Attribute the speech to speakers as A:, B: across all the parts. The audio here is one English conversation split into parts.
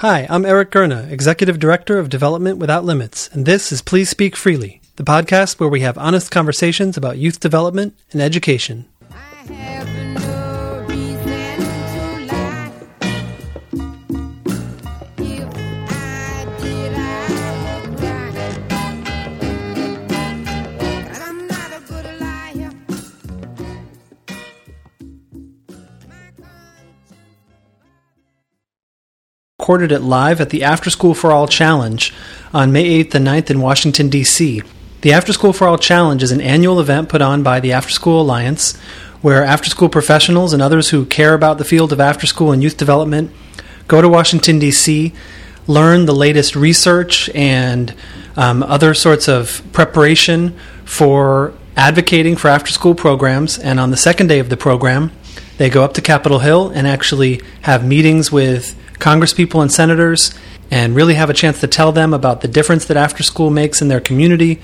A: Hi, I'm Eric Gurna, Executive Director of Development Without Limits, and this is Please Speak Freely, the podcast where we have honest conversations about youth development and education. Recorded it live at the After School for All Challenge on May 8th and 9th in Washington, D.C. The After School for All Challenge is an annual event put on by the After School Alliance where after school professionals and others who care about the field of after school and youth development go to Washington, D.C., learn the latest research and um, other sorts of preparation for advocating for after school programs. And on the second day of the program, they go up to Capitol Hill and actually have meetings with congresspeople and senators and really have a chance to tell them about the difference that after school makes in their community,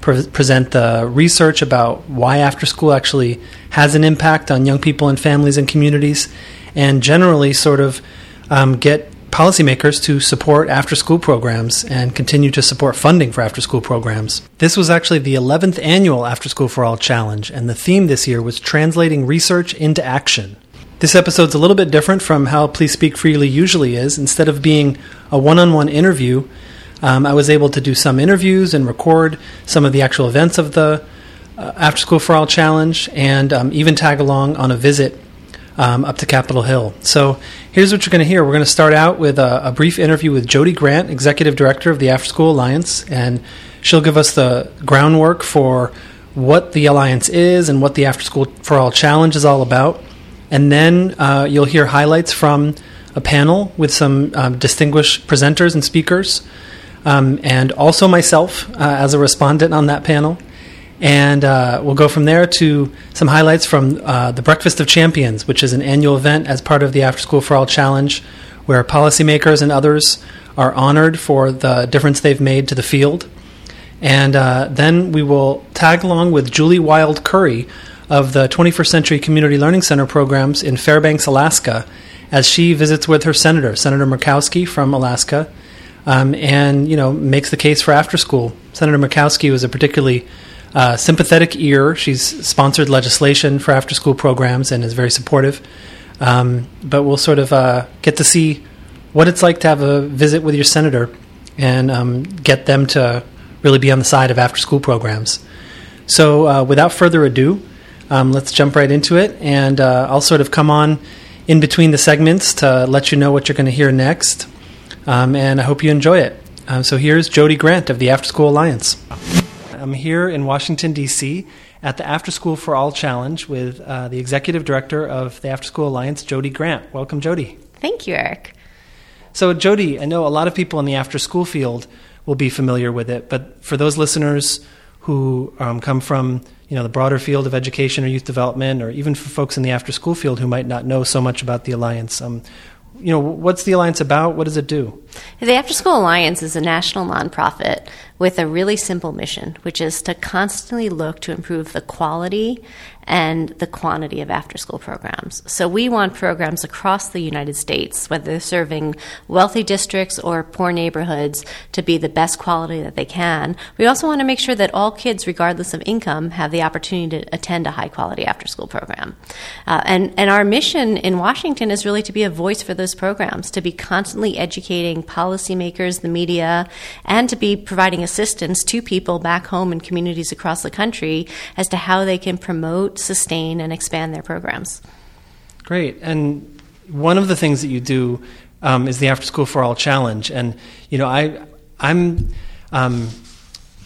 A: pre- present the research about why after school actually has an impact on young people and families and communities, and generally sort of um, get policymakers to support after school programs and continue to support funding for after school programs. This was actually the 11th annual After School for All Challenge, and the theme this year was translating research into action. This episode's a little bit different from how Please Speak Freely usually is. Instead of being a one on one interview, um, I was able to do some interviews and record some of the actual events of the uh, After School for All Challenge and um, even tag along on a visit um, up to Capitol Hill. So here's what you're going to hear. We're going to start out with a, a brief interview with Jodi Grant, Executive Director of the After School Alliance, and she'll give us the groundwork for what the Alliance is and what the After School for All Challenge is all about. And then uh, you'll hear highlights from a panel with some um, distinguished presenters and speakers, um, and also myself uh, as a respondent on that panel. And uh, we'll go from there to some highlights from uh, the Breakfast of Champions, which is an annual event as part of the After School for All Challenge, where policymakers and others are honored for the difference they've made to the field. And uh, then we will tag along with Julie Wild Curry of the 21st Century Community Learning Center programs in Fairbanks, Alaska, as she visits with her senator, Senator Murkowski from Alaska, um, and you know makes the case for after school. Senator Murkowski was a particularly uh, sympathetic ear. She's sponsored legislation for after school programs and is very supportive. Um, but we'll sort of uh, get to see what it's like to have a visit with your senator and um, get them to really be on the side of after school programs. So, uh, without further ado, um, let's jump right into it. And uh, I'll sort of come on in between the segments to let you know what you're going to hear next. Um, and I hope you enjoy it. Um, so, here's Jodi Grant of the After School Alliance. I'm here in Washington, D.C. at the After School for All Challenge with uh, the Executive Director of the After School Alliance, Jodi Grant. Welcome, Jodi.
B: Thank you, Eric.
A: So, Jodi, I know a lot of people in the after school field will be familiar with it, but for those listeners who um, come from you know the broader field of education or youth development, or even for folks in the after school field who might not know so much about the alliance, um, you know, what's the alliance about? What does it do?
B: The After School Alliance is a national nonprofit with a really simple mission, which is to constantly look to improve the quality and the quantity of after school programs. So we want programs across the United States, whether they're serving wealthy districts or poor neighborhoods, to be the best quality that they can. We also want to make sure that all kids, regardless of income, have the opportunity to attend a high quality after school program. Uh, and, and our mission in Washington is really to be a voice for those programs, to be constantly educating policymakers, the media, and to be providing assistance to people back home in communities across the country as to how they can promote, sustain, and expand their programs.
A: Great. And one of the things that you do um, is the After School for All Challenge. And, you know, I, I'm um,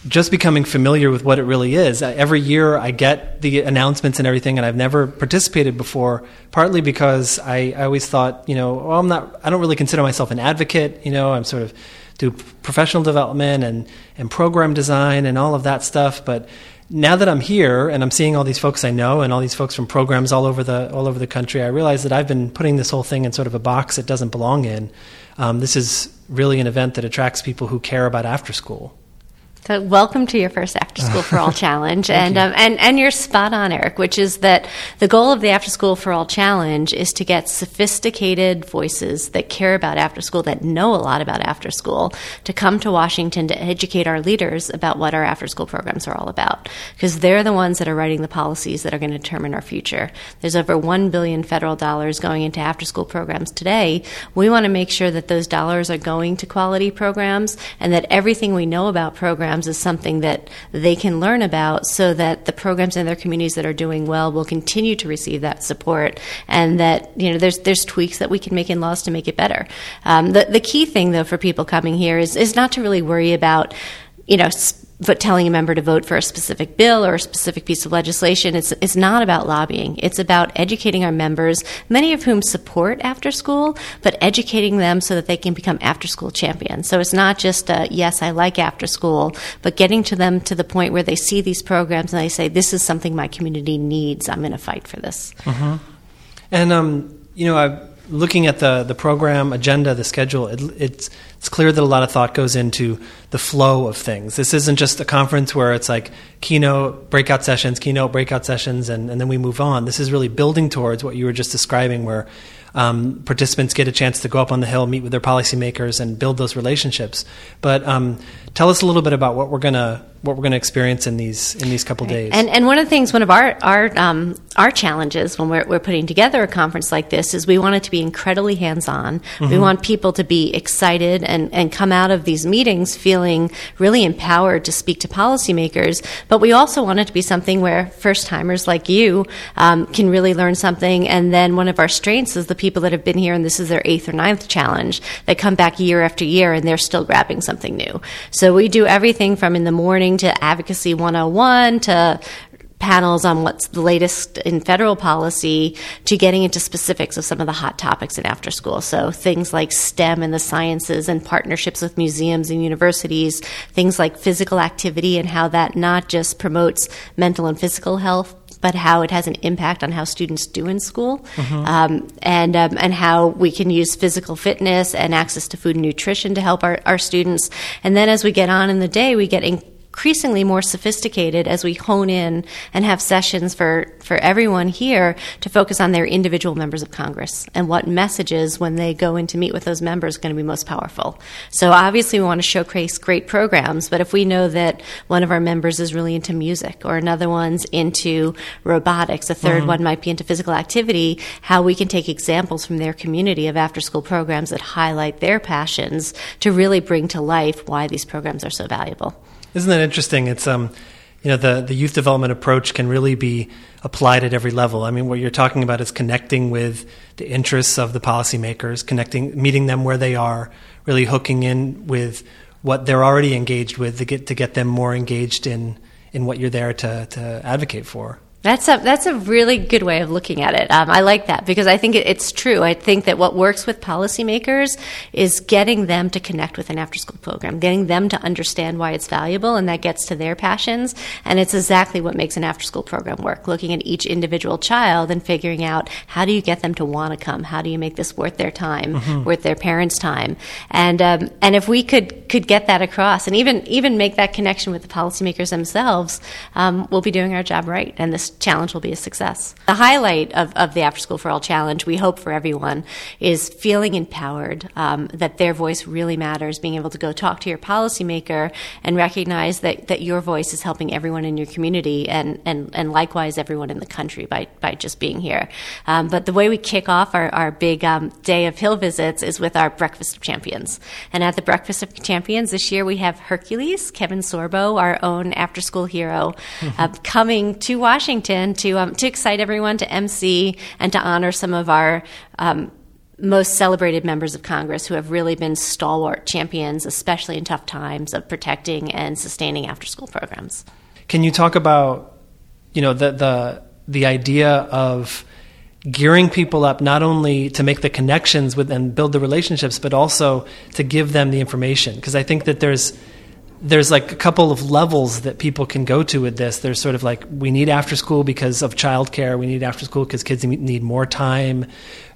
A: just becoming familiar with what it really is. Uh, Every year I get the announcements and everything, and I've never participated before, partly because I, I always thought, you know, well, I'm not, I don't really consider myself an advocate. You know, I'm sort of do professional development and, and program design and all of that stuff. But now that I'm here and I'm seeing all these folks I know and all these folks from programs all over the all over the country, I realize that I've been putting this whole thing in sort of a box it doesn't belong in. Um, this is really an event that attracts people who care about after school.
B: So welcome to your first After School for All challenge, and um, and and you're spot on, Eric. Which is that the goal of the After School for All challenge is to get sophisticated voices that care about after school, that know a lot about after school, to come to Washington to educate our leaders about what our after school programs are all about, because they're the ones that are writing the policies that are going to determine our future. There's over one billion federal dollars going into after school programs today. We want to make sure that those dollars are going to quality programs, and that everything we know about programs is something that they can learn about so that the programs in their communities that are doing well will continue to receive that support and that you know there's there's tweaks that we can make in laws to make it better. Um, the, the key thing though for people coming here is, is not to really worry about you know but telling a member to vote for a specific bill or a specific piece of legislation. It's, it's not about lobbying. It's about educating our members, many of whom support after school, but educating them so that they can become after school champions. So it's not just a, yes, I like after school, but getting to them to the point where they see these programs and they say, this is something my community needs. I'm going to fight for this.
A: And um, you know, I, looking at the the program agenda, the schedule, it, it's it's clear that a lot of thought goes into the flow of things. This isn't just a conference where it's like keynote, breakout sessions, keynote, breakout sessions, and, and then we move on. This is really building towards what you were just describing, where um, participants get a chance to go up on the hill, meet with their policymakers, and build those relationships. But um, tell us a little bit about what we're gonna what we're gonna experience in these in these couple days.
B: And and one of the things, one of our our um, our challenges when we're we're putting together a conference like this is we want it to be incredibly hands on. We want people to be excited and and come out of these meetings feeling really empowered to speak to policymakers. But we also want it to be something where first timers like you um, can really learn something. And then one of our strengths is the people that have been here and this is their eighth or ninth challenge. They come back year after year and they're still grabbing something new. So we do everything from in the morning to advocacy 101 to panels on what's the latest in federal policy to getting into specifics of some of the hot topics in after school. So things like STEM and the sciences and partnerships with museums and universities, things like physical activity and how that not just promotes mental and physical health, but how it has an impact on how students do in school, um, and um, and how we can use physical fitness and access to food and nutrition to help our, our students. And then as we get on in the day, we get increasingly more sophisticated as we hone in and have sessions for, for everyone here to focus on their individual members of Congress and what messages, when they go in to meet with those members, are going to be most powerful. So obviously, we want to showcase great programs, but if we know that one of our members is really into music or another one's into robotics, a 3rd mm-hmm. one might be into physical activity, how we can take examples from their community of after school programs that highlight their passions to really bring to life why these programs are so valuable.
A: Isn't that interesting? It's um, you know, the the youth development approach can really be applied at every level. I mean, what you're talking about is connecting with the interests of the policymakers, connecting, meeting them where they are, really hooking in with what they're already engaged with to get to get them more engaged in in what you're there to to advocate for.
B: That's a that's a really good way of looking at it. Um, I like that because I think it, it's true. I think that what works with policymakers is getting them to connect with an after school program, getting them to understand why it's valuable, and that gets to their passions. And it's exactly what makes an after school program work. Looking at each individual child and figuring out how do you get them to want to come? How do you make this worth their time, worth their parents' time? And um, and if we could could get that across, and even even make that connection with the policymakers themselves, um, we'll be doing our job right. And this challenge will be a success. The highlight of, of the After School for All challenge, we hope for everyone, is feeling empowered, um, that their voice really matters, being able to go talk to your policymaker and recognize that, that your voice is helping everyone in your community and, and, and likewise everyone in the country by, by just being here. Um, but the way we kick off our, our big um, day of Hill visits is with our Breakfast of Champions. And at the Breakfast of Champions this year, we have Hercules, Kevin Sorbo, our own after school hero, uh, coming to Washington to, um, to excite everyone to MC and to honor some of our um, most celebrated members of Congress who have really been stalwart champions, especially in tough times, of protecting and sustaining after school programs.
A: Can you talk about you know the the the idea of gearing people up not only to make the connections with and build the relationships, but also to give them the information? Because I think that there's there's like a couple of levels that people can go to with this. There's sort of like we need after school because of childcare. We need after school because kids need more time.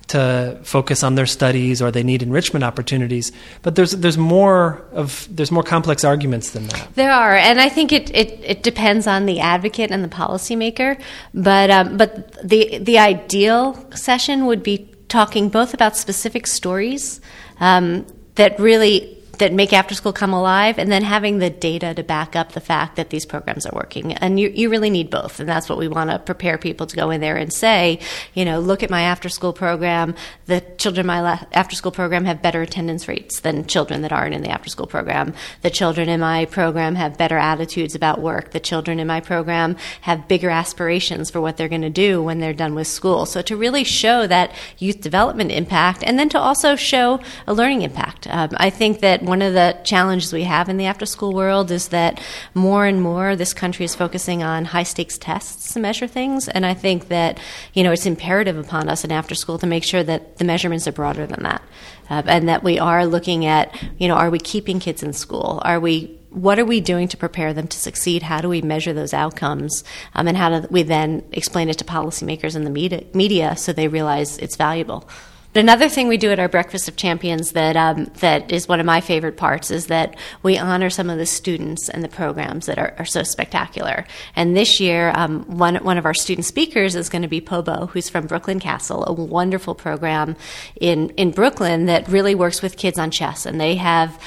A: to focus on their studies or they need enrichment opportunities. But there's there's more of there's more complex arguments than that.
B: There are, and I think it, it, it depends on the advocate and the policymaker. But um, but the the ideal session would be talking both about specific stories um, that really that make after school come alive, and then having the data to back up the fact that these programs are working. And you, you really need both, and that's what we want to prepare people to go in there and say, you know, look at my after school program. The children in my after school program have better attendance rates than children that aren't in the after school program. The children in my program have better attitudes about work. The children in my program have bigger aspirations for what they're going to do when they're done with school. So to really show that youth development impact, and then to also show a learning impact. Um, I think that one of the challenges we have in the after school world is that more and more this country is focusing on high stakes tests to measure things. And I think that, you know, it's imperative upon us in after school to make sure that the measurements are broader than that. Uh, and that we are looking at, you know, are we keeping kids in school? Are we what are we doing to prepare them to succeed? How do we measure those outcomes? Um, and how do we then explain it to policymakers and the media, media so they realize it's valuable? But another thing we do at our Breakfast of Champions that um, that is one of my favorite parts is that we honor some of the students and the programs that are, are so spectacular. And this year, um, one one of our student speakers is going to be Pobo, who's from Brooklyn Castle, a wonderful program in in Brooklyn that really works with kids on chess, and they have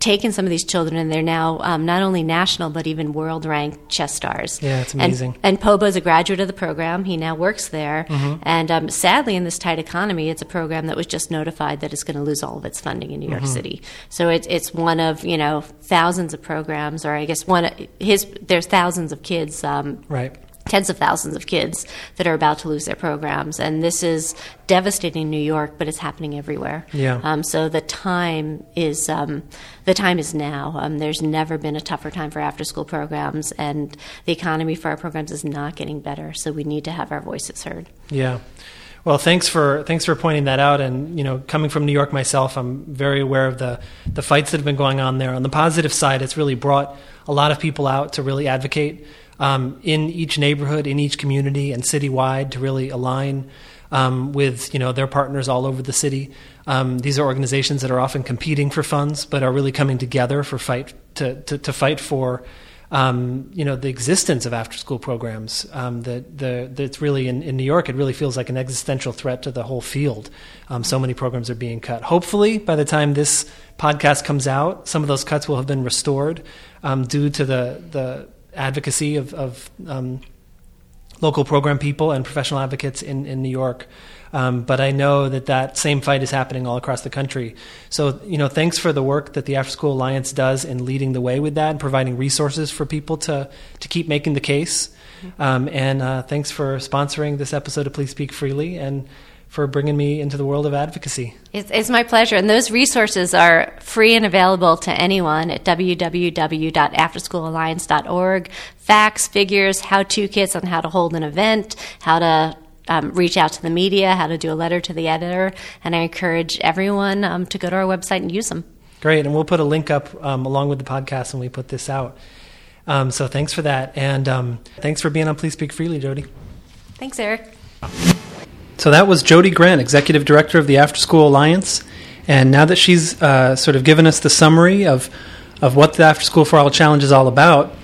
B: taken some of these children and they're now um, not only national but even world ranked chess stars.
A: Yeah, it's
B: And-
A: amazing.
B: And, Pobo is a graduate of the program. He now works there.
A: Mm-hmm.
B: And um, sadly, in this tight economy, it's a program that was just notified that it's going to lose all of its funding in New
A: Mm-hmm.
B: York City. So it's it's one of you know thousands of programs, or I guess one his there's thousands of kids. Um,
A: Right.
B: Tens of thousands of kids that are about to lose their programs. And this is devastating in New York, but it's happening everywhere.
A: Yeah.
B: Um, so the time is um, the time is now. Um, there's never been a tougher time for after school programs, and the economy for our programs is not getting better. So we need to have our voices heard.
A: Yeah. Well, thanks for thanks for pointing that out. And you know, coming from New York myself, I'm very aware of the the fights that have been going on there. On the positive side, it's really brought a lot of people out to really advocate um, in each neighborhood, in each community, and citywide to really align um, with you know their partners all over the city. Um, these are organizations that are often competing for funds, but are really coming together for fight to to, to fight for um, you know the existence of after school programs um, that the that's really in, in New York it really feels like an existential threat to the whole field um, so many programs are being cut hopefully by the time this podcast comes out some of those cuts will have been restored um, due to the the advocacy of, of um, local program people and professional advocates in, in New York. Um, but I know that that same fight is happening all across the country. So, you know, thanks for the work that the After School Alliance does in leading the way with that and providing resources for people to, to keep making the case. Um, and uh, thanks for sponsoring this episode of Please Speak Freely and for bringing me into the world of advocacy.
B: It's, it's my pleasure. And those resources are free and available to anyone at www.afterschoolalliance.org. Facts, figures, how to kits on how to hold an event, how to um, reach out to the media, how to do a letter to the editor. And I encourage everyone um, to go to our website and use them.
A: Great, and we'll put a link up um, along with the podcast when we put this out. Um, so thanks for that, and um, thanks for being on Please Speak Freely, Jodi.
B: Thanks, Eric.
A: So that was Jodi Grant, Executive Director of the After School Alliance. And now that she's uh, sort of given us the summary of, of what the After School for All Challenge is all about,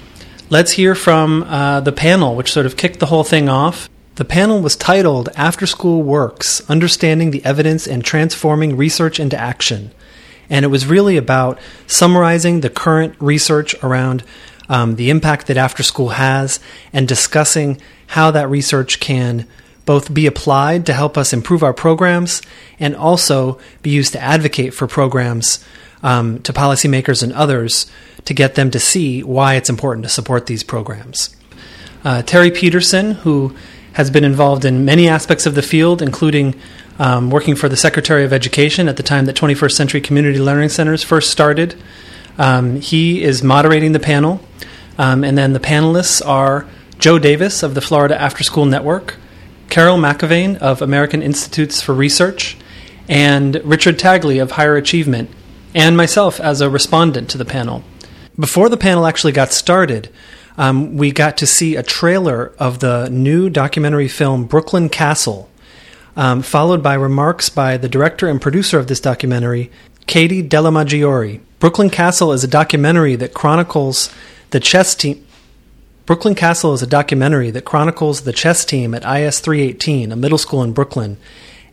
A: let's hear from uh, the panel, which sort of kicked the whole thing off. The panel was titled After School Works Understanding the Evidence and Transforming Research into Action. And it was really about summarizing the current research around um, the impact that after school has and discussing how that research can both be applied to help us improve our programs and also be used to advocate for programs um, to policymakers and others to get them to see why it's important to support these programs. Uh, Terry Peterson, who has been involved in many aspects of the field, including um, working for the Secretary of Education at the time that 21st Century Community Learning Centers first started. Um, he is moderating the panel. Um, and then the panelists are Joe Davis of the Florida After School Network, Carol McElvain of American Institutes for Research, and Richard Tagle of Higher Achievement, and myself as a respondent to the panel. Before the panel actually got started, um, we got to see a trailer of the new documentary film Brooklyn Castle, um, followed by remarks by the director and producer of this documentary, Katie Dellamaggiore. Brooklyn Castle is a documentary that chronicles the chess team. Brooklyn Castle is a documentary that chronicles the chess team at IS 318, a middle school in Brooklyn,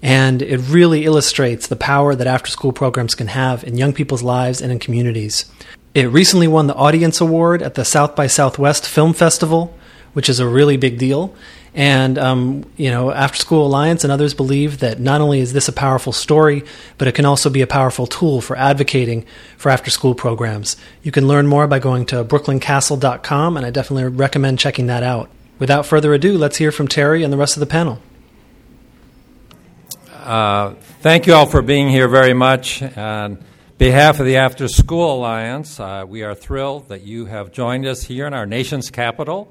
A: and it really illustrates the power that after school programs can have in young people's lives and in communities. It recently won the Audience Award at the South by Southwest Film Festival, which is a really big deal. And um, you know, After School Alliance and others believe that not only is this a powerful story, but it can also be a powerful tool for advocating for after school programs. You can learn more by going to brooklyncastle.com, and I definitely recommend checking that out. Without further ado, let's hear from Terry and the rest of the panel.
C: Uh, thank you all for being here very much. On behalf of the After School Alliance, uh, we are thrilled that you have joined us here in our nation's capital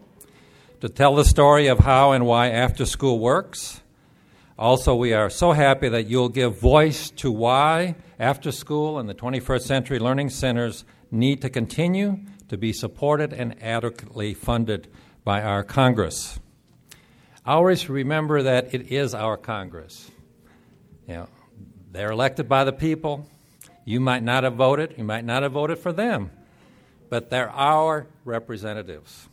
C: to tell the story of how and why after school works. Also, we are so happy that you'll give voice to why after school and the 21st Century Learning Centers need to continue to be supported and adequately funded by our Congress. Always remember that it is our Congress. You know, they're elected by the people. You might not have voted, you might not have voted for them, but they're our representatives.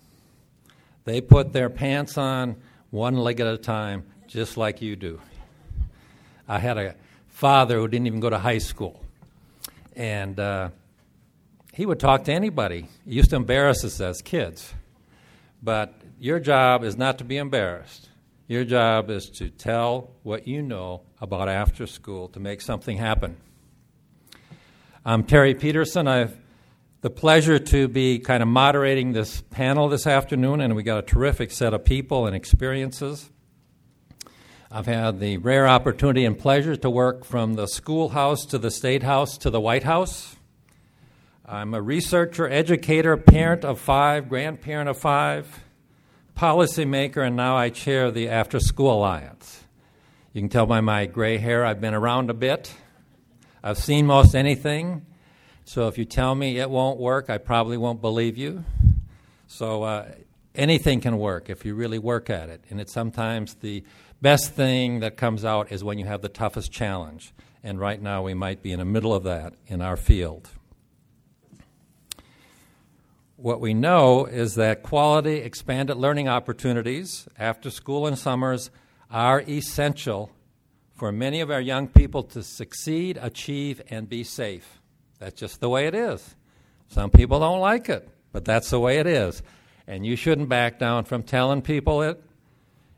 C: They put their pants on one leg at a time, just like you do. I had a father who didn't even go to high school, and uh, he would talk to anybody. He used to embarrass us as kids. But your job is not to be embarrassed. Your job is to tell what you know about after school to make something happen. I'm Terry Peterson. I've the pleasure to be kind of moderating this panel this afternoon, and we got a terrific set of people and experiences. I've had the rare opportunity and pleasure to work from the schoolhouse to the state house to the White House. I'm a researcher, educator, parent of five, grandparent of five, policymaker, and now I chair the After School Alliance. You can tell by my gray hair I've been around a bit. I've seen most anything. So if you tell me it won't work, I probably won't believe you. So uh, anything can work if you really work at it. And it's sometimes the best thing that comes out is when you have the toughest challenge. And right now we might be in the middle of that in our field. What we know is that quality expanded learning opportunities after school and summers are essential for many of our young people to succeed, achieve, and be safe. That's just the way it is. Some people don't like it, but that's the way it is. And you shouldn't back down from telling people it.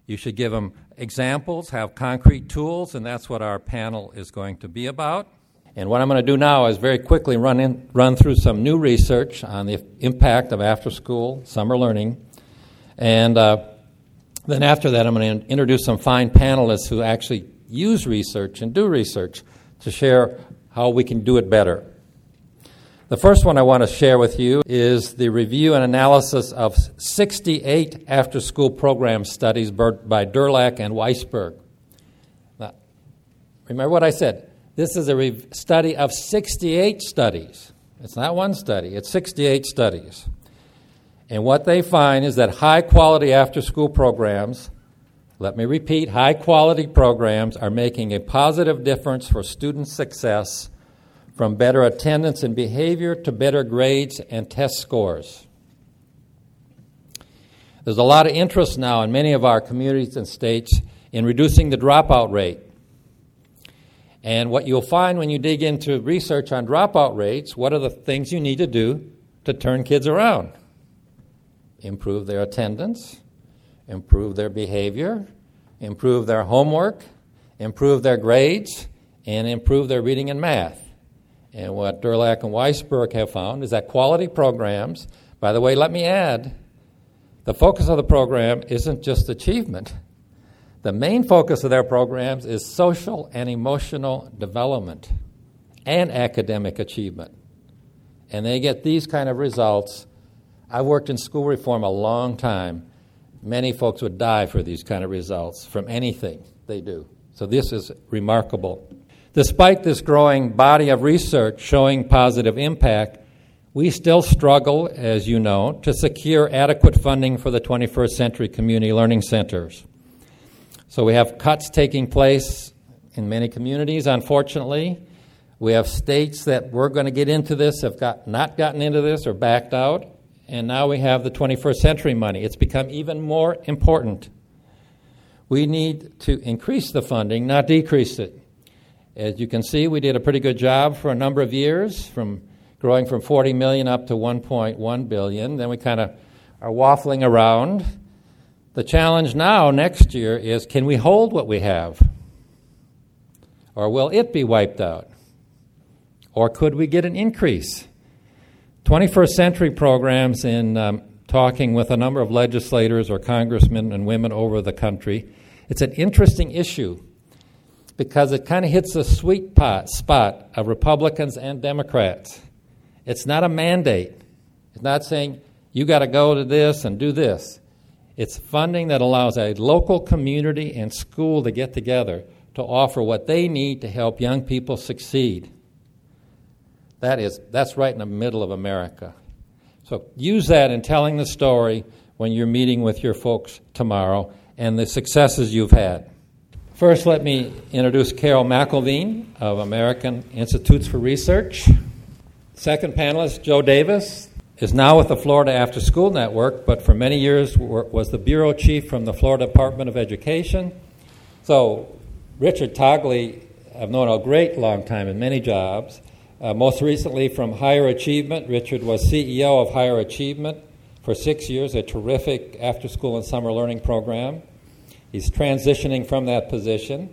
C: You should give them examples, have concrete tools, and that's what our panel is going to be about. And what I'm going to do now is very quickly run, in, run through some new research on the impact of after school summer learning. And uh, then after that, I'm going to introduce some fine panelists who actually use research and do research to share how we can do it better. The first one I want to share with you is the review and analysis of 68 after school program studies by Durlak and Weissberg. Now, remember what I said? This is a re- study of 68 studies. It's not one study, it's 68 studies. And what they find is that high quality after school programs, let me repeat, high quality programs are making a positive difference for student success from better attendance and behavior to better grades and test scores. There's a lot of interest now in many of our communities and states in reducing the dropout rate. And what you'll find when you dig into research on dropout rates, what are the things you need to do to turn kids around? Improve their attendance, improve their behavior, improve their homework, improve their grades, and improve their reading and math. And what Durlak and Weissberg have found is that quality programs, by the way, let me add, the focus of the program isn't just achievement. The main focus of their programs is social and emotional development and academic achievement. And they get these kind of results. I've worked in school reform a long time. Many folks would die for these kind of results from anything they do. So this is remarkable. Despite this growing body of research showing positive impact, we still struggle, as you know, to secure adequate funding for the 21st century community learning centers. So we have cuts taking place in many communities, unfortunately. We have states that were going to get into this, have got, not gotten into this, or backed out. And now we have the 21st century money. It's become even more important. We need to increase the funding, not decrease it. As you can see, we did a pretty good job for a number of years, from growing from 40 million up to 1.1 billion. Then we kind of are waffling around. The challenge now, next year, is can we hold what we have? Or will it be wiped out? Or could we get an increase? 21st century programs, in um, talking with a number of legislators or congressmen and women over the country, it's an interesting issue because it kind of hits a sweet pot, spot of Republicans and Democrats. It's not a mandate. It's not saying you got to go to this and do this. It's funding that allows a local community and school to get together to offer what they need to help young people succeed. That is, that's right in the middle of America. So use that in telling the story when you're meeting with your folks tomorrow and the successes you've had. First, let me introduce Carol McElvain of American Institutes for Research. Second panelist, Joe Davis, is now with the Florida After School Network, but for many years was the bureau chief from the Florida Department of Education. So, Richard Tagle, I've known a great long time in many jobs. Uh, most recently from Higher Achievement, Richard was CEO of Higher Achievement for six years, a terrific after school and summer learning program. He's transitioning from that position.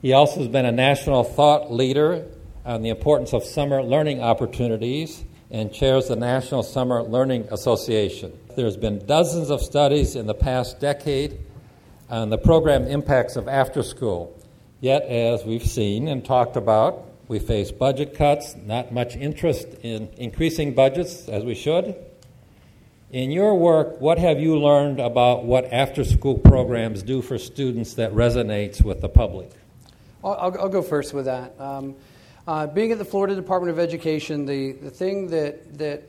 C: He also has been a national thought leader on the importance of summer learning opportunities and chairs the National Summer Learning Association. There's been dozens of studies in the past decade on the program impacts of after school. Yet, as we've seen and talked about, we face budget cuts, not much interest in increasing budgets as we should. In your work, what have you learned about what after school programs do for students that resonates with the public?
D: I'll, I'll, go first with that. Um, uh, being at the Florida Department of Education, the, the thing that, that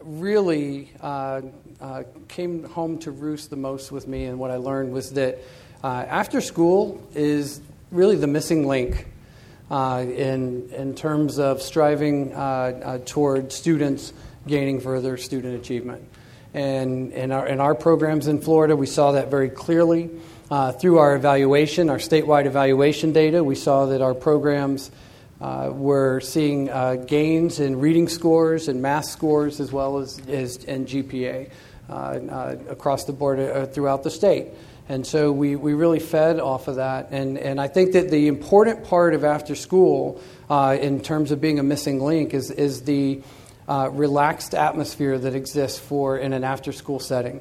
D: really uh, uh, came home to roost the most with me and what I learned was that uh, after school is really the missing link uh, in, in terms of striving uh, toward students gaining further student achievement. And in our, in our programs in Florida, we saw that very clearly. through our evaluation, our statewide evaluation data, we saw that our programs uh, we're seeing uh, gains in reading scores and math scores as well as, as in GPA uh, uh, across the board uh, throughout the state. And so we, we really fed off of that. And, and I think that the important part of after school, in terms of being a missing link, is, is the relaxed atmosphere that exists for in an after school setting.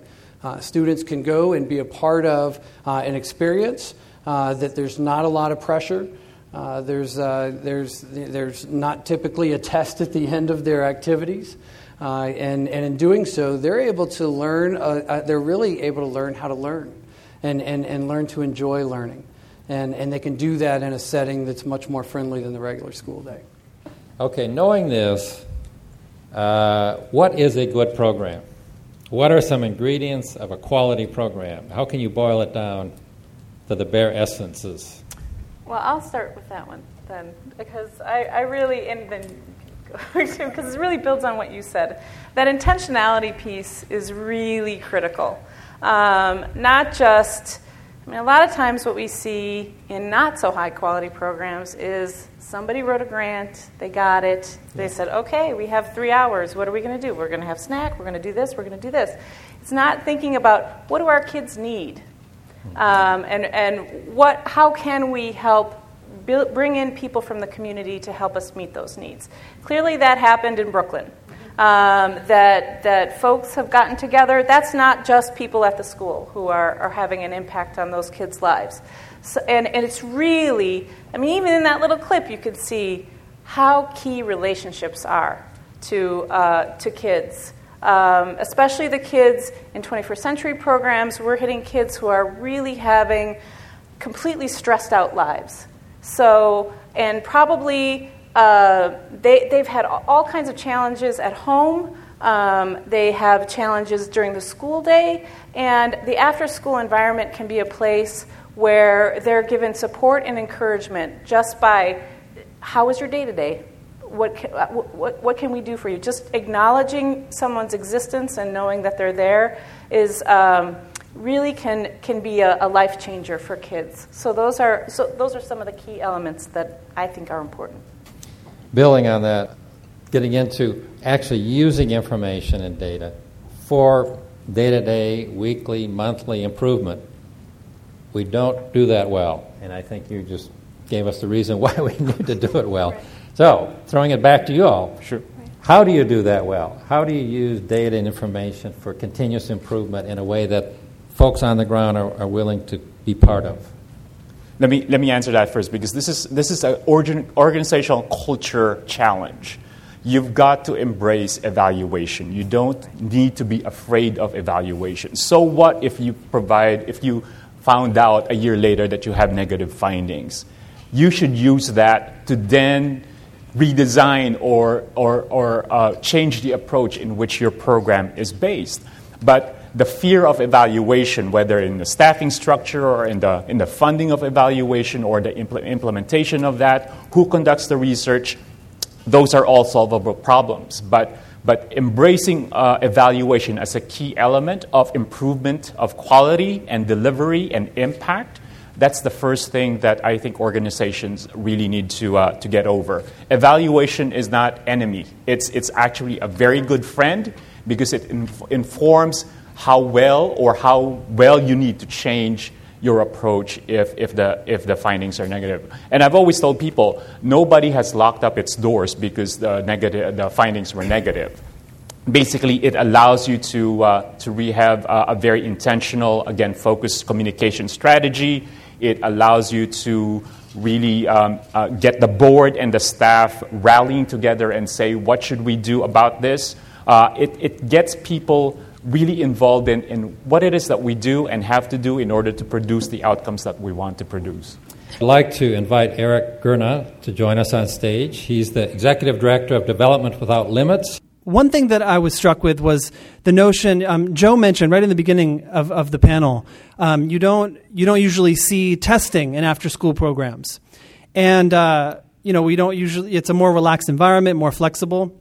D: students can go and be a part of an experience that there's not a lot of pressure. Uh, there's, uh, there's, there's not typically a test at the end of their activities. Uh, and, and in doing so, they're able to learn, uh, uh, they're really able to learn how to learn and, and, and learn to enjoy learning. And, and they can do that in a setting that's much more friendly than the regular school day.
C: Okay, knowing this, uh, what is a good program? What are some ingredients of a quality program? How can you boil it down to the bare essences?
E: Well, I'll start with that one then, because I, I really, and then because it really builds on what you said. That intentionality piece is really critical. Um, not just, I mean, a lot of times what we see in not so high quality programs is somebody wrote a grant, they got it, they said, okay, we have three hours, what are we going to do? We're going to have snack, we're going to do this, we're going to do this. It's not thinking about what do our kids need? Um, and and what, how can we help build, bring in people from the community to help us meet those needs? Clearly, that happened in Brooklyn. Um, that, that folks have gotten together. That's not just people at the school who are, are having an impact on those kids' lives. So, and, and it's really, I mean, even in that little clip, you could see how key relationships are to, uh, to kids um, especially the kids in 21st century programs. We're hitting kids who are really having completely stressed out lives. So, and probably uh, they, they've had all kinds of challenges at home. Um, they have challenges during the school day, and the after school environment can be a place where they're given support and encouragement just by how was your day today? What, ca- uh, what, what can we do for you? Just acknowledging someone's existence and knowing that they're there is um, really can, can be a, a life changer for kids. So those, are, so those are some of the key elements that I think are important.
C: Building on that, getting into actually using information and data for day to day, weekly, monthly improvement. We don't do that well, and I think you just gave us the reason why we need to do it well. So, throwing it back to you all.
F: Sure.
C: How do you do that well? How do you use data and information for continuous improvement in a way that folks on the ground are, are willing to be part of?
F: Let me, let me answer that first because this is, this is an organ, organizational culture challenge. You've got to embrace evaluation. You don't need to be afraid of evaluation. So, what if you provide, if you found out a year later that you have negative findings? You should use that to then redesign or, or, or uh, change the approach in which your program is based. But the fear of evaluation, whether in the staffing structure or in the, in the funding of evaluation or the impl- implementation of that, who conducts the research, those are all solvable problems. But, but embracing uh, evaluation as a key element of improvement of quality and delivery and impact, that's the first thing that I think organizations really need to, uh, to get over. Evaluation is not enemy. It's, it's actually a very good friend because it inf- informs how well or how well you need to change your approach if, if, the, if the findings are negative. And I've always told people nobody has locked up its doors because the, negative, the findings were negative. Basically, it allows you to, uh, to rehab a very intentional, again, focused communication strategy. It allows you to really um, uh, get the board and the staff rallying together and say, what should we do about this? Uh, it, it gets people really involved in, in what it is that we do and have to do in order to produce the outcomes that we want to produce.
C: I'd like to invite Eric Gurna to join us on stage. He's the Executive Director of Development Without Limits.
G: One thing that I was struck with was the notion um, Joe mentioned right in the beginning of, of the panel. Um, you don't you don't usually see testing in after school programs, and uh, you know we don't usually. It's a more relaxed environment, more flexible,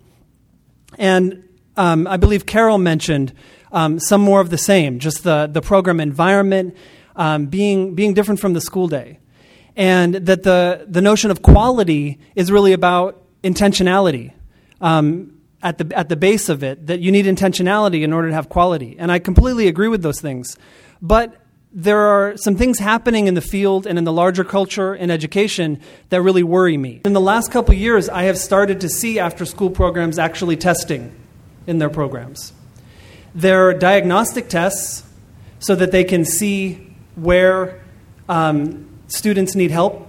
G: and um, I believe Carol mentioned um, some more of the same, just the the program environment um, being being different from the school day, and that the the notion of quality is really about intentionality. Um, at the, at the base of it that you need intentionality in order to have quality. And I completely agree with those things. But there are some things happening in the field and in the larger culture and education that really worry me. In the last couple years, I have started to see after school programs actually testing in their programs. There are diagnostic tests so that they can see where um, students need help,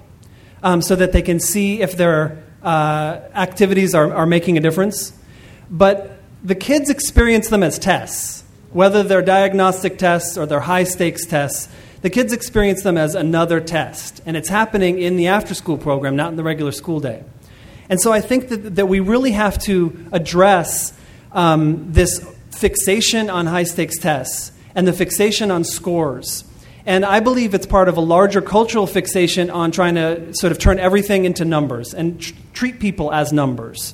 G: um, so that they can see if their uh, activities are, are making a difference. But the kids experience them as tests, whether they're diagnostic tests or they're high stakes tests. The kids experience them as another test, and it's happening in the after school program, not in the regular school day. And so I think that, that we really have to address um, this fixation on high stakes tests and the fixation on scores. And I believe it's part of a larger cultural fixation on trying to sort of turn everything into numbers and tr- treat people as numbers.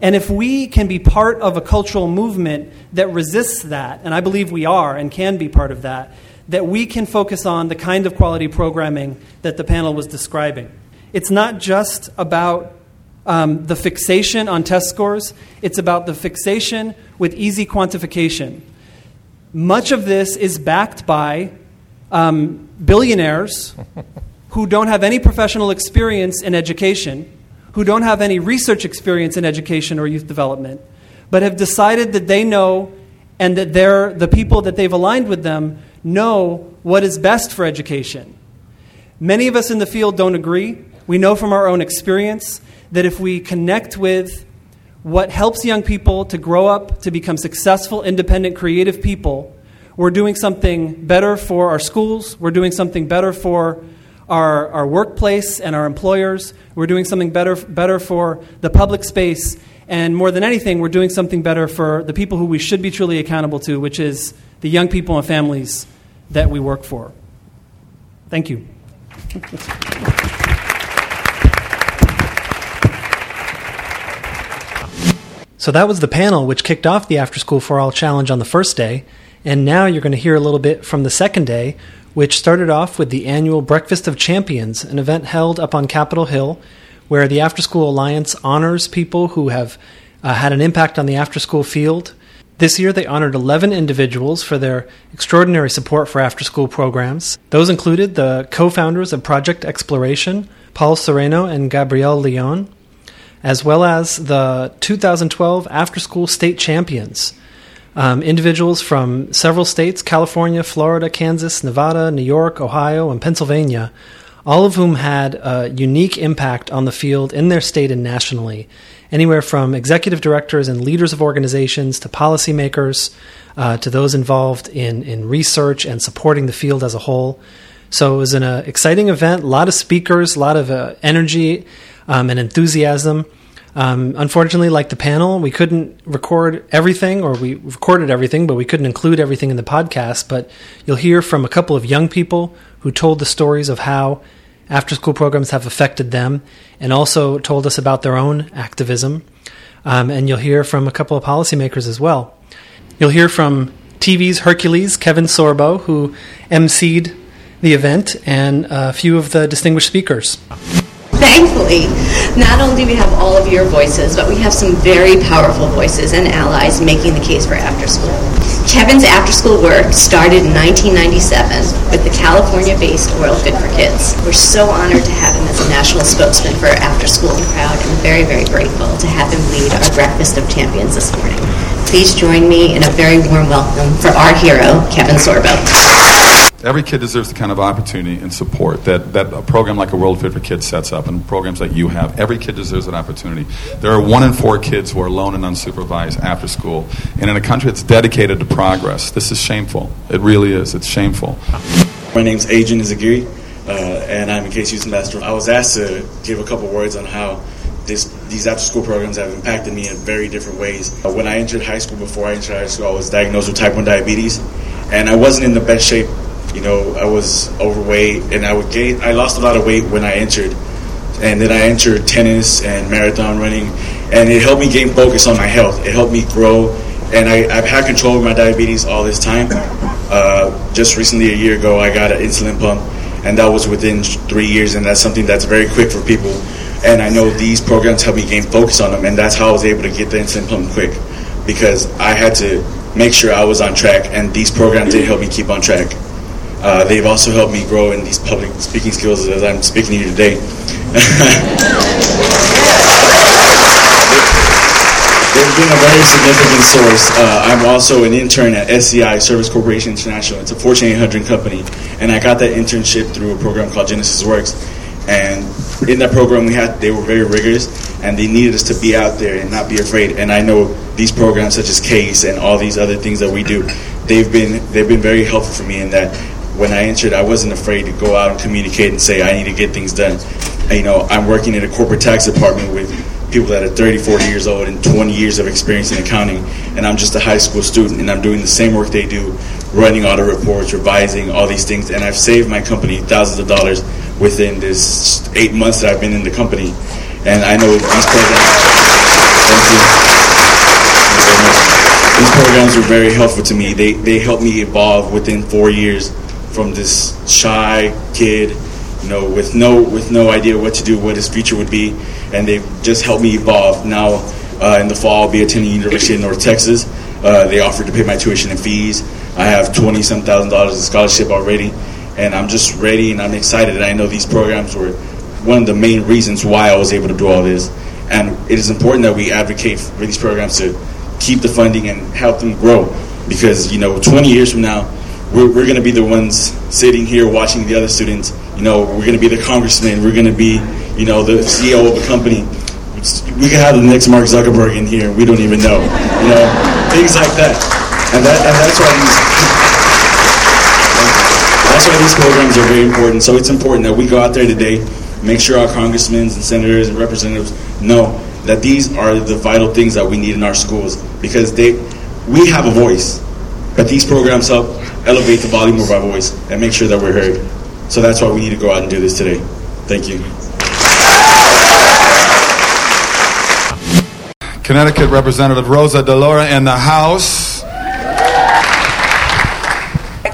G: And if we can be part of a cultural movement that resists that, and I believe we are and can be part of that, that we can focus on the kind of quality programming that the panel was describing. It's not just about um, the fixation on test scores, it's about the fixation with easy quantification. Much of this is backed by um, billionaires who don't have any professional experience in education who don't have any research experience in education or youth development, but have decided that they know and that they're, the people that they've aligned with them know what is best for education. Many of us in the field don't agree. We know from our own experience that if we connect with what helps young people to grow up to become successful, independent, creative people, we're doing something better for our schools, we're doing something better for our, our workplace and our employers. We're doing something better, better for the public space. And more than anything, we're doing something better for the people who we should be truly accountable to, which is the young people and families that we work for.
A: Thank you. So that was the panel which kicked off the After School for All Challenge on the first day. And now you're going to hear a little bit from the second day, which started off with the annual Breakfast of Champions, an event held up on Capitol Hill where the After School Alliance honors people who have uh, had an impact on the after school field. This year, they honored 11 individuals for their extraordinary support for after school programs. Those included the co founders of Project Exploration, Paul Sereno and Gabrielle Lyon, as well as the 2012 After School State Champions. Um, individuals from several states California, Florida, Kansas, Nevada, New York, Ohio, and Pennsylvania, all of whom had a unique impact on the field in their state and nationally. Anywhere from executive directors and leaders of organizations to policymakers uh, to those involved in, in research and supporting the field as a whole. So it was an uh, exciting event, a lot of speakers, a lot of uh, energy um, and enthusiasm. Um, unfortunately, like the panel, we couldn't record everything, or we recorded everything, but we couldn't include everything in the podcast. But you'll hear from a couple of young people who told the stories of how after school programs have affected them and also told us about their own activism. Um, and you'll hear from a couple of policymakers as well. You'll hear from TV's Hercules, Kevin Sorbo, who emceed the event, and a few of the distinguished speakers.
H: Thankfully, not only do we have all of your voices, but we have some very powerful voices and allies making the case for after school. Kevin's after school work started in 1997 with the California based World Good for Kids. We're so honored to have him as a national spokesman for after school and crowd and very, very grateful to have him lead our Breakfast of Champions this morning. Please join me in a very warm welcome for our hero, Kevin Sorbo.
I: Every kid deserves the kind of opportunity and support that, that a program like a World Fit for Kids sets up and programs that you have. Every kid deserves that opportunity. There are one in four kids who are alone and unsupervised after school. And in a country that's dedicated to progress, this is shameful. It really is. It's shameful.
J: My name's Adrian Izagiri, uh, and I'm a Case Youth Ambassador. I was asked to give a couple words on how this, these after school programs have impacted me in very different ways. Uh, when I entered high school, before I entered high school, I was diagnosed with type 1 diabetes, and I wasn't in the best shape. You know, I was overweight, and I would gain. I lost a lot of weight when I entered, and then I entered tennis and marathon running, and it helped me gain focus on my health. It helped me grow, and I, I've had control of my diabetes all this time. Uh, just recently, a year ago, I got an insulin pump, and that was within three years, and that's something that's very quick for people. And I know these programs help me gain focus on them, and that's how I was able to get the insulin pump quick, because I had to make sure I was on track, and these programs did help me keep on track. Uh, they've also helped me grow in these public speaking skills as I'm speaking to you today. They've been a very significant source. Uh, I'm also an intern at SCI Service Corporation International. It's a Fortune 800 company, and I got that internship through a program called Genesis Works. And in that program, we had they were very rigorous, and they needed us to be out there and not be afraid. And I know these programs, such as CASE and all these other things that we do, they've been they've been very helpful for me in that when I entered, I wasn't afraid to go out and communicate and say I need to get things done. You know, I'm working in a corporate tax department with people that are 30, 40 years old and 20 years of experience in accounting, and I'm just a high school student, and I'm doing the same work they do, running audit reports, revising all these things, and I've saved my company thousands of dollars within this eight months that I've been in the company, and I know these programs. Thank you. Thank you. These programs were very helpful to me. They they helped me evolve within four years from this shy kid, you know, with no with no idea what to do, what his future would be, and they've just helped me evolve. Now, uh, in the fall, I'll be attending University of North Texas. Uh, they offered to pay my tuition and fees. I have twenty some thousand dollars in scholarship already, and I'm just ready and I'm excited. And I know these programs were one of the main reasons why I was able to do all this. And it is important that we advocate for these programs to keep the funding and help them grow, because you know, 20 years from now, we're, we're going to be the ones sitting here watching the other students. You know, we're going to be the congressman. We're going to be, you know, the CEO of a company. We could have the next Mark Zuckerberg in here. We don't even know. You know, things like that. And that and that's why these that's why these programs are very important. So it's important that we go out there today, make sure our congressmen and senators and representatives know that these are the vital things that we need in our schools because they we have a voice, but these programs help elevate the volume of our voice and make sure that we're heard. So that's why we need to go out and do this today. Thank you.
I: Connecticut Representative Rosa DeLauro in the House.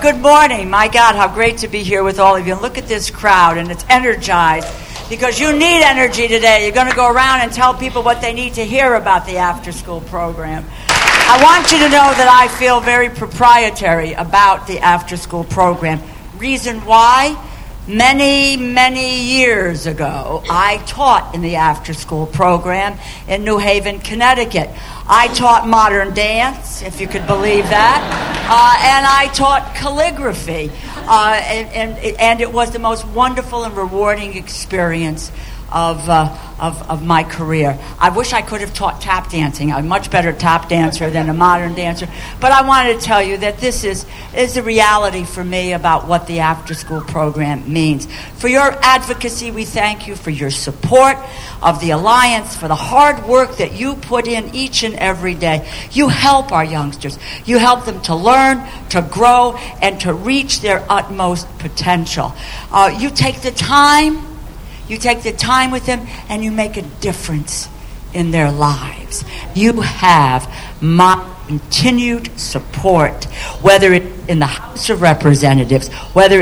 K: Good morning. My God, how great to be here with all of you. Look at this crowd, and it's energized because you need energy today. You're going to go around and tell people what they need to hear about the after school program. I want you to know that I feel very proprietary about the after school program. Reason why? Many, many years ago, I taught in the after school program in New Haven, Connecticut. I taught modern dance, if you could believe that, uh, and I taught calligraphy. Uh, and, and, and it was the most wonderful and rewarding experience of, uh, of, of my career. I wish I could have taught tap dancing. I'm a much better tap dancer than a modern dancer. But I wanted to tell you that this is, is the reality for me about what the after school program means. For your advocacy, we thank you for your support of the Alliance, for the hard work that you put in each and every day. You help our youngsters. You help them to learn, to grow, and to reach their utmost potential. Uh, you take the time you take the time with them and you make a difference in their lives. You have my continued support, whether it's in the House of Representatives, whether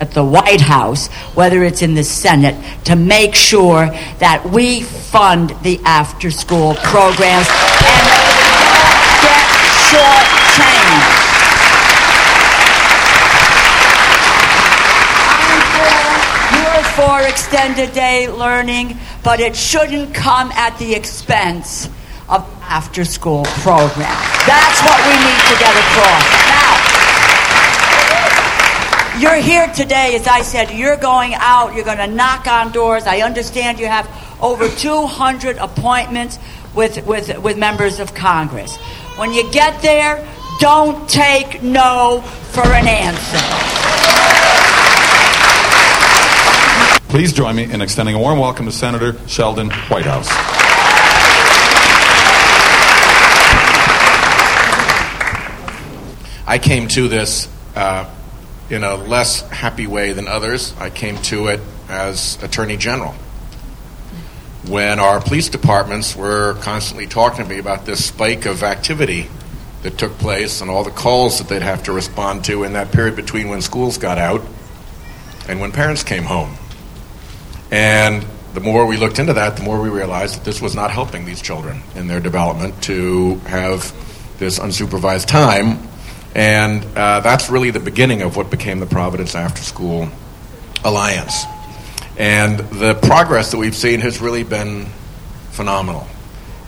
K: at the White House, whether it's in the Senate, to make sure that we fund the after school programs and get short change. You're for extended day learning, but it shouldn't come at the expense of after school program. That's what we need to get across. Now, you're here today, as I said, you're going out, you're going to knock on doors. I understand you have over 200 appointments with, with, with members of Congress. When you get there, don't take no for an answer.
I: Please join me in extending a warm welcome to Senator Sheldon Whitehouse.
L: I came to this uh, in a less happy way than others. I came to it as Attorney General. When our police departments were constantly talking to me about this spike of activity that took place and all the calls that they'd have to respond to in that period between when schools got out and when parents came home. And the more we looked into that, the more we realized that this was not helping these children in their development to have this unsupervised time. And uh, that's really the beginning of what became the Providence After School Alliance. And the progress that we've seen has really been phenomenal.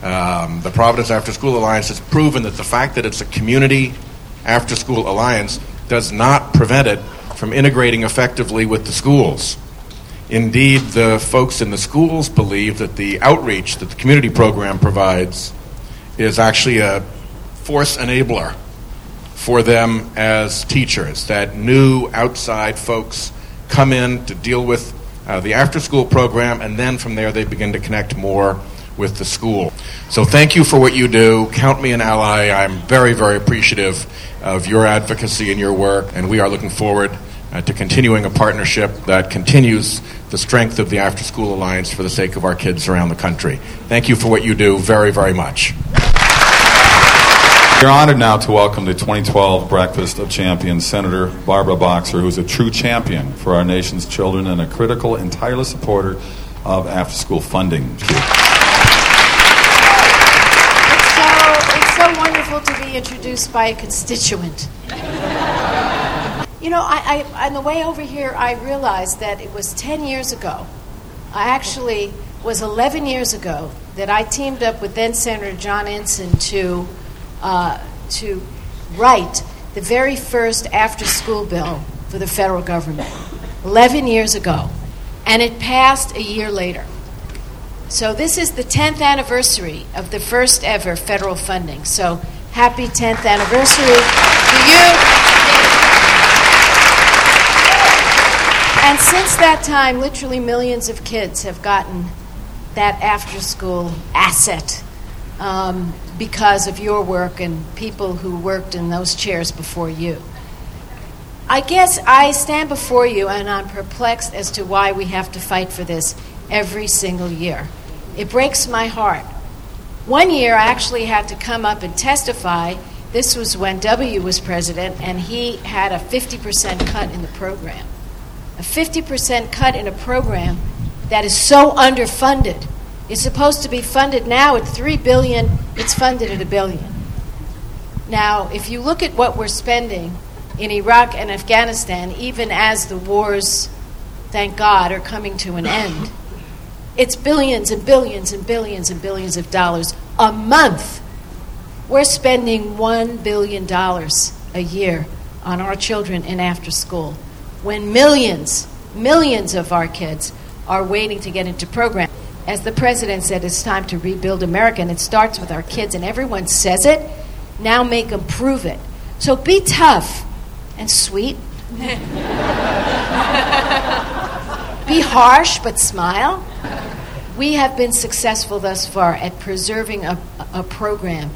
L: Um, the Providence After School Alliance has proven that the fact that it's a community after school alliance does not prevent it from integrating effectively with the schools. Indeed, the folks in the schools believe that the outreach that the community program provides is actually a force enabler for them as teachers, that new outside folks come in to deal with uh, the after school program, and then from there they begin to connect more with the school. So thank you for what you do. Count me an ally. I'm very, very appreciative of your advocacy and your work, and we are looking forward uh, to continuing a partnership that continues the strength of the After School Alliance for the sake of our kids around the country. Thank you for what you do very, very much.
I: We're honored now to welcome the 2012 Breakfast of Champions, Senator Barbara Boxer, who is a true champion for our nation's children and a critical and tireless supporter of after school funding.
M: So it's so wonderful to be introduced by a constituent. You know, I, I, on the way over here, I realized that it was 10 years ago. I actually was 11 years ago that I teamed up with then Senator John Ensign to, uh, to write the very first after school bill for the federal government. 11 years ago. And it passed a year later. So this is the 10th anniversary of the first ever federal funding. So happy 10th anniversary to you. And since that time, literally millions of kids have gotten that after school asset um, because of your work and people who worked in those chairs before you. I guess I stand before you and I'm perplexed as to why we have to fight for this every single year. It breaks my heart. One year I actually had to come up and testify. This was when W was president, and he had a 50% cut in the program. A 50% cut in a program that is so underfunded. It's supposed to be funded now at 3 billion, it's funded at a billion. Now, if you look at what we're spending in Iraq and Afghanistan, even as the wars, thank God, are coming to an end, it's billions and billions and billions and billions of dollars a month. We're spending $1 billion a year on our children in after school when millions, millions of our kids are waiting to get into program. As the president said, it's time to rebuild America, and it starts with our kids, and everyone says it. Now make them prove it. So be tough and sweet. be harsh, but smile. We have been successful thus far at preserving a, a program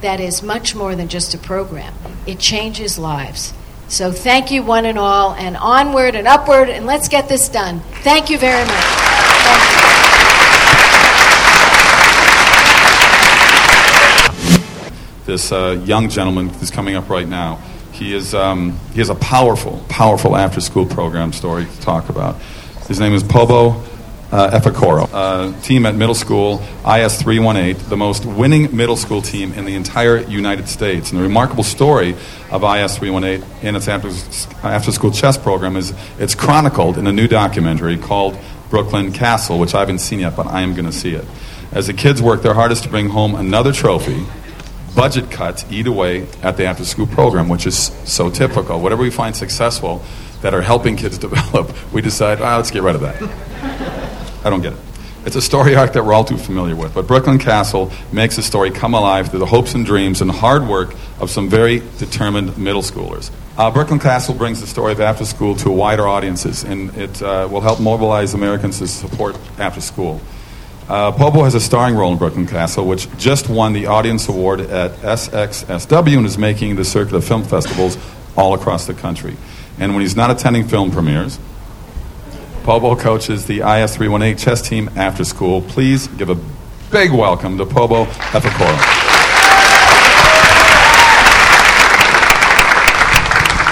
M: that is much more than just a program. It changes lives. So thank you, one and all, and onward and upward, and let's get this done. Thank you very much.
I: this uh, young gentleman who's coming up right now. He, is, um, he has a powerful, powerful after school program story to talk about. His name is Pobo uh, uh, team at middle school IS 318, the most winning middle school team in the entire United States. And the remarkable story of IS 318 in its after, after school chess program is it's chronicled in a new documentary called Brooklyn Castle, which I haven't seen yet, but I am going to see it. As the kids work their hardest to bring home another trophy, budget cuts eat away at the after school program, which is so typical. Whatever we find successful that are helping kids develop, we decide, ah, let's get rid of that. I don't get it. It's a story arc that we're all too familiar with. But Brooklyn Castle makes the story come alive through the hopes and dreams and hard work of some very determined middle schoolers. Uh, Brooklyn Castle brings the story of after school to wider audiences, and it uh, will help mobilize Americans to support after school. Uh, Pobo has a starring role in Brooklyn Castle, which just won the Audience Award at SXSW and is making the circuit of film festivals all across the country. And when he's not attending film premieres, Pobo coaches the IS 318 chess team after school. Please give a big welcome to Pobo Efekoro.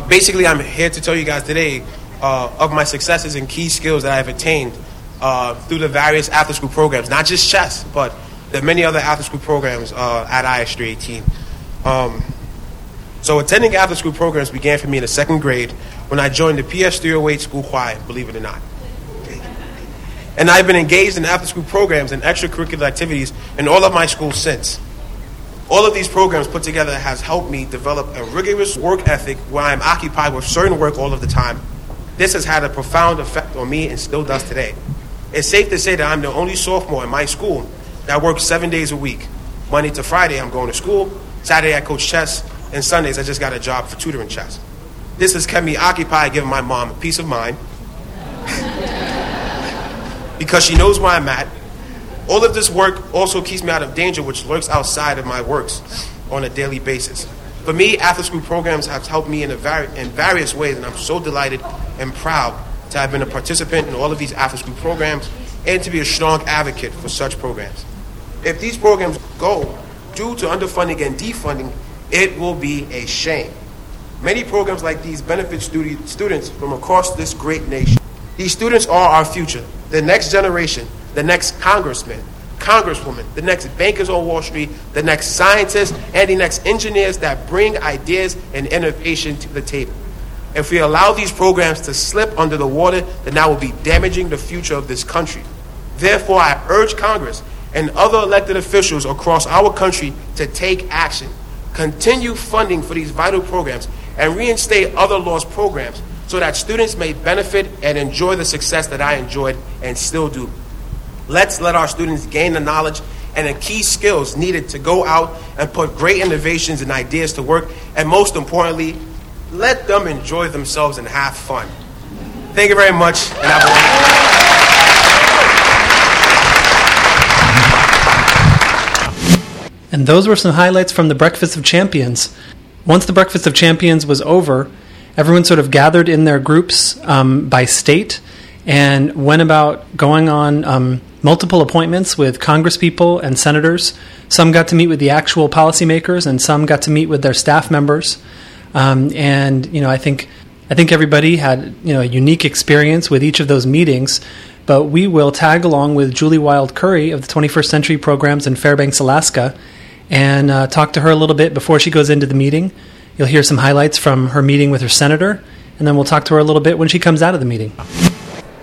N: Basically, I'm here to tell you guys today uh, of my successes and key skills that I've attained uh, through the various after school programs, not just chess, but the many other after school programs uh, at IS 318. Um, so, attending after school programs began for me in the second grade when I joined the PS 308 school choir, believe it or not. And I've been engaged in after school programs and extracurricular activities in all of my schools since. All of these programs put together has helped me develop a rigorous work ethic where I'm occupied with certain work all of the time. This has had a profound effect on me and still does today. It's safe to say that I'm the only sophomore in my school that works seven days a week. Monday to Friday, I'm going to school. Saturday, I coach chess. And Sundays, I just got a job for tutoring chess. This has kept me occupied, giving my mom peace of mind because she knows where I'm at. All of this work also keeps me out of danger, which lurks outside of my works on a daily basis. For me, after school programs have helped me in, vari- in various ways, and I'm so delighted and proud to have been a participant in all of these after school programs and to be a strong advocate for such programs. If these programs go due to underfunding and defunding, it will be a shame. Many programs like these benefit studi- students from across this great nation. These students are our future, the next generation, the next congressman, congresswoman, the next bankers on Wall Street, the next scientists, and the next engineers that bring ideas and innovation to the table. If we allow these programs to slip under the water, then that will be damaging the future of this country. Therefore, I urge Congress and other elected officials across our country to take action, continue funding for these vital programs, and reinstate other lost programs so that students may benefit and enjoy the success that I enjoyed and still do. Let's let our students gain the knowledge and the key skills needed to go out and put great innovations and ideas to work, and most importantly, let them enjoy themselves and have fun. Thank you very much, and have a wonderful
A: And those were some highlights from the Breakfast of Champions. Once the Breakfast of Champions was over, everyone sort of gathered in their groups um, by state and went about going on um, multiple appointments with congresspeople and senators. Some got to meet with the actual policymakers, and some got to meet with their staff members. Um, and you know, I think I think everybody had you know a unique experience with each of those meetings. But we will tag along with Julie Wild Curry of the 21st Century Programs in Fairbanks, Alaska, and uh, talk to her a little bit before she goes into the meeting. You'll hear some highlights from her meeting with her senator, and then we'll talk to her a little bit when she comes out of the meeting.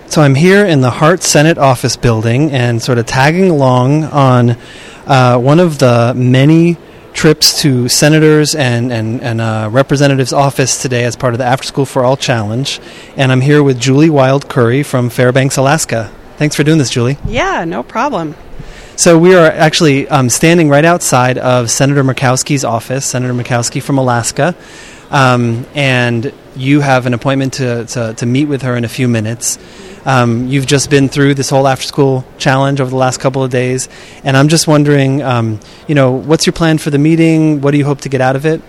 A: So I'm here in the Hart Senate office building and sort of tagging along on uh, one of the many trips to senators and and, and uh, representatives' office today as part of the After School for All Challenge. And I'm here with Julie Wild Curry from Fairbanks, Alaska. Thanks for doing this, Julie.
O: Yeah, no problem.
A: So we are actually um, standing right outside of Senator Murkowski's office, Senator Murkowski from Alaska, um, and you have an appointment to, to, to meet with her in a few minutes. Um, you've just been through this whole after school challenge over the last couple of days, and I'm just wondering, um, you know, what's your plan for the meeting? What do you hope to get out of it?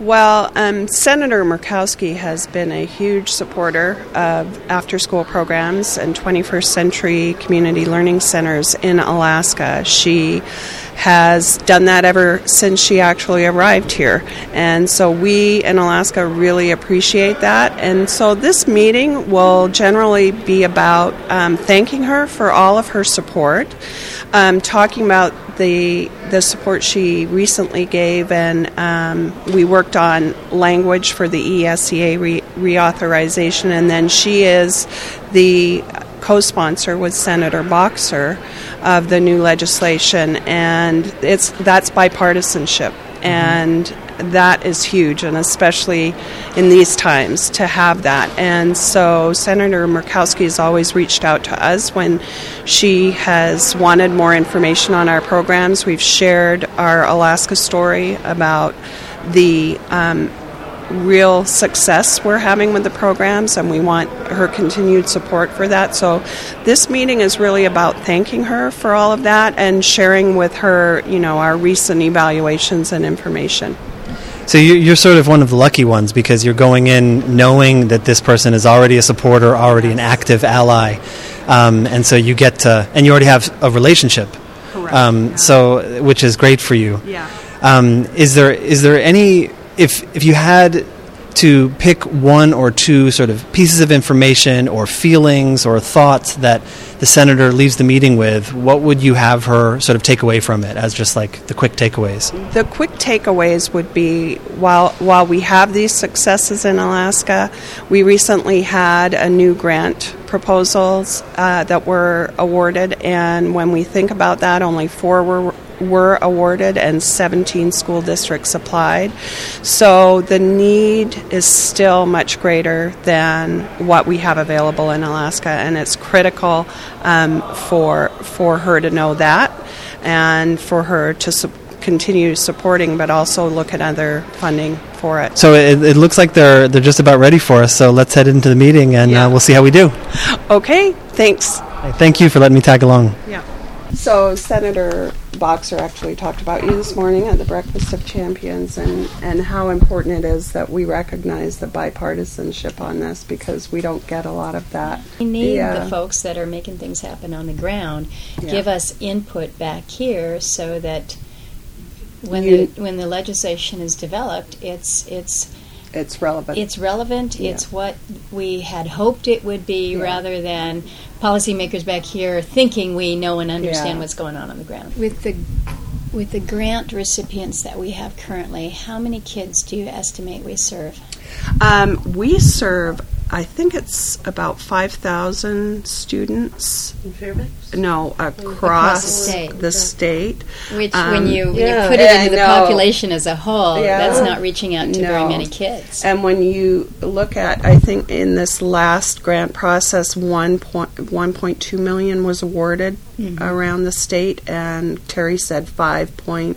O: Well, um, Senator Murkowski has been a huge supporter of after school programs and 21st century community learning centers in Alaska. She has done that ever since she actually arrived here. And so we in Alaska really appreciate that. And so this meeting will generally be about um, thanking her for all of her support, um, talking about the the support she recently gave, and um, we worked on language for the ESEA re- reauthorization, and then she is the co-sponsor with Senator Boxer of the new legislation, and it's that's bipartisanship, and that is huge, and especially in these times to have that. And so Senator Murkowski has always reached out to us when she has wanted more information on our programs. We've shared our Alaska story about the um, real success we're having with the programs, and we want her continued support for that. So, this meeting is really about thanking her for all of that and sharing with her, you know, our recent evaluations and information.
A: So you- you're sort of one of the lucky ones because you're going in knowing that this person is already a supporter, already an active ally, um, and so you get to, and you already have a relationship.
O: Correct,
A: Um, So, which is great for you.
O: Yeah.
A: Um, is there is there any if if you had to pick one or two sort of pieces of information or feelings or thoughts that the senator leaves the meeting with, what would you have her sort of take away from it as just like the quick takeaways?
O: The quick takeaways would be while while we have these successes in Alaska, we recently had a new grant proposals uh, that were awarded, and when we think about that, only four were were awarded and 17 school districts applied. So the need is still much greater than what we have available in Alaska, and it's critical um, for for her to know that and for her to su- continue supporting, but also look at other funding for it.
A: So it, it looks like they're they're just about ready for us. So let's head into the meeting and uh, we'll see how we do.
O: Okay, thanks.
A: Thank you for letting me tag along.
O: Yeah. So Senator Boxer actually talked about you this morning at the Breakfast of Champions and, and how important it is that we recognize the bipartisanship on this because we don't get a lot of that.
P: We need
O: Yeah.
P: the folks that are making things happen on the ground
O: Yeah.
P: give us input back here so that when
O: You-
P: the when the legislation is developed, it's it's
O: It's relevant.
P: it's relevant. It's what we had hoped it would be,
O: Yeah.
P: rather than policymakers back here thinking we know and understand
O: Yeah.
P: what's going on on the ground. With the with the grant recipients that we have currently, how many kids do you estimate we serve?
O: Um, we serve, I think it's about 5,000 students.
M: In Fairbanks?
O: No, across,
P: Across the state.
O: the state.
P: Which,
O: Um,
P: when you when
O: yeah.
P: you put it into the population as a whole,
O: Yeah.
P: that's not reaching out to very many kids.
O: And when you look at, I think in this last grant process, one point one point two million was awarded
P: Mhm.
O: around the state, and Terry said five point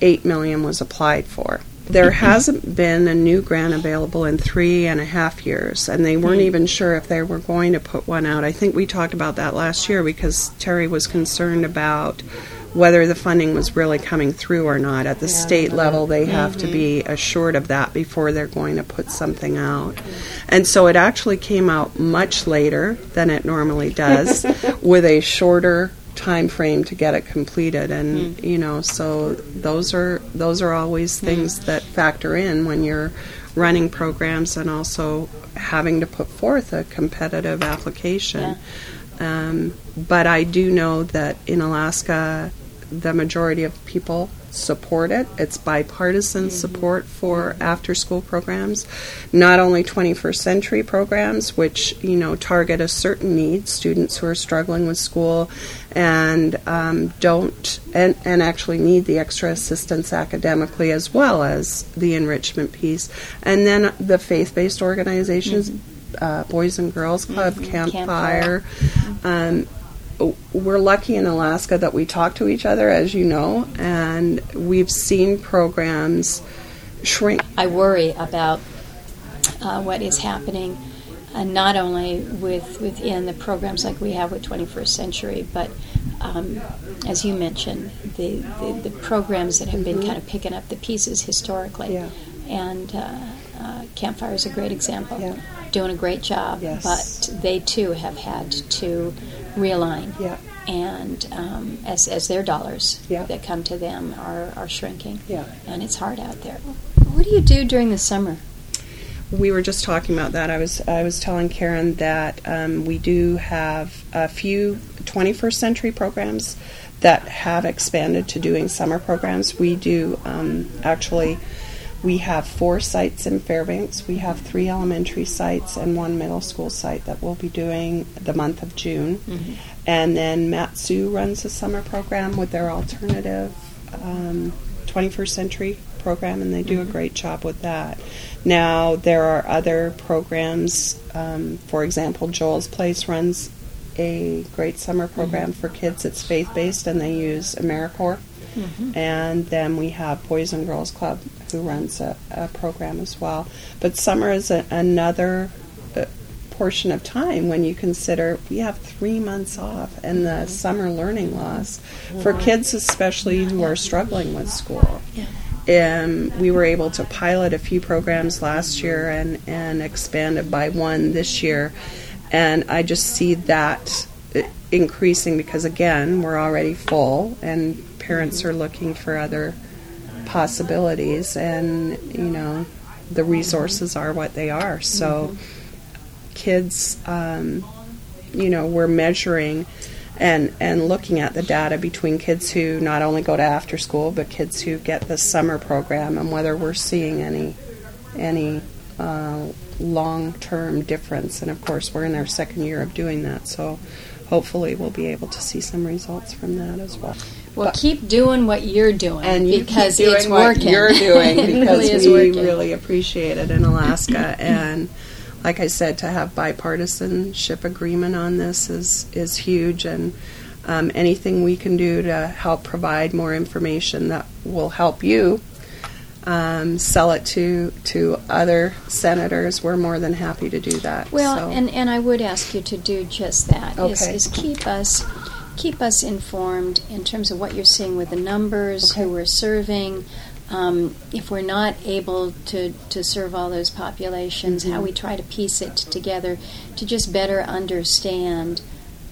O: eight million was applied for. There hasn't been a new grant available in three and a half years, and they weren't
P: Hmm.
O: even sure if they were going to put one out. I think we talked about that last year because Terry was concerned about whether the funding was really coming through or not. At the
Q: Yeah.
O: state level, they have to
Q: Mhm.
O: be assured of that before they're going to put something out. And so it actually came out much later than it normally does, with a shorter time frame to get it completed. And hmm. you know so those are those are always hmm. things that factor in when you're running programs and also having to put forth a competitive application. Um, but I do know that in Alaska, the majority of people support it. It's bipartisan mm-hmm. support for mm-hmm. after school programs, not only 21st century programs, which, you know, target a certain need, students who are struggling with school and um, don't, and, and actually need the extra assistance academically as well as the enrichment piece. And then the faith based organizations. Uh, Boys and Girls Club,
P: Mhm.
O: Campfire. Um, we're lucky in Alaska that we talk to each other, as you know, and we've seen programs shrink.
P: I worry about uh, what is happening, uh, not only with within the programs like we have with 21st Century, but um, as you mentioned, the, the, the programs that have been
O: Mhm.
P: kind of picking up the pieces historically.
O: Yeah.
P: And uh, uh, Campfire is a great example. Doing a great job,
O: Yes.
P: but they too have had to realign.
O: Yeah.
P: And um, as, as their dollars
O: Yeah.
P: that come to them are, are shrinking.
O: Yeah.
P: And it's hard out there. What do you do during the summer?
O: We were just talking about that. I was I was telling Karen that um, we do have a few 21st century programs that have expanded to doing summer programs. We do um, actually. We have four sites in Fairbanks. We have three elementary sites and one middle school site that we'll be doing the month of June.
P: Mhm.
O: And then Matsu runs a summer program with their alternative um, 21st century program, and they do a great job with that. Now, there are other programs. Um, for example, Joel's Place runs a great summer program for kids. It's faith based, and they use AmeriCorps.
P: Mhm.
O: And then we have Boys and Girls Club, who runs a, a program as well. But summer is a, another uh, portion of time when you consider we have three months off and the summer learning loss for kids, especially who are struggling with school. Um, we were able to pilot a few programs last year and, and expanded by one this year. And I just see that increasing because, again, we're already full and parents are looking for other possibilities. And, you know, the resources are what they are. So, kids, um, you know, we're measuring and and looking at the data between kids who not only go to after school but kids who get the summer program and whether we're seeing any any uh, long term difference. And of course, we're in our second year of doing that, so hopefully we'll be able to see some results from that as well.
P: Well, keep doing what you're doing
O: and you
P: because
O: doing
P: it's
O: what
P: working.
O: you're doing
P: it
O: because
P: really
O: we
P: working.
O: really appreciate it in Alaska. and like I said, to have bipartisanship agreement on this is is huge. And um, anything we can do to help provide more information that will help you um, sell it to to other senators, we're more than happy to do that.
P: Well,
O: So-
P: and, and I would ask you to do just that. Is,
O: Okay.
P: is keep us keep us informed in terms of what you're seeing with the numbers, who we're serving. Um, if we're not able to, to serve all those populations, how
O: Mhm.
P: we try to piece it together to just better understand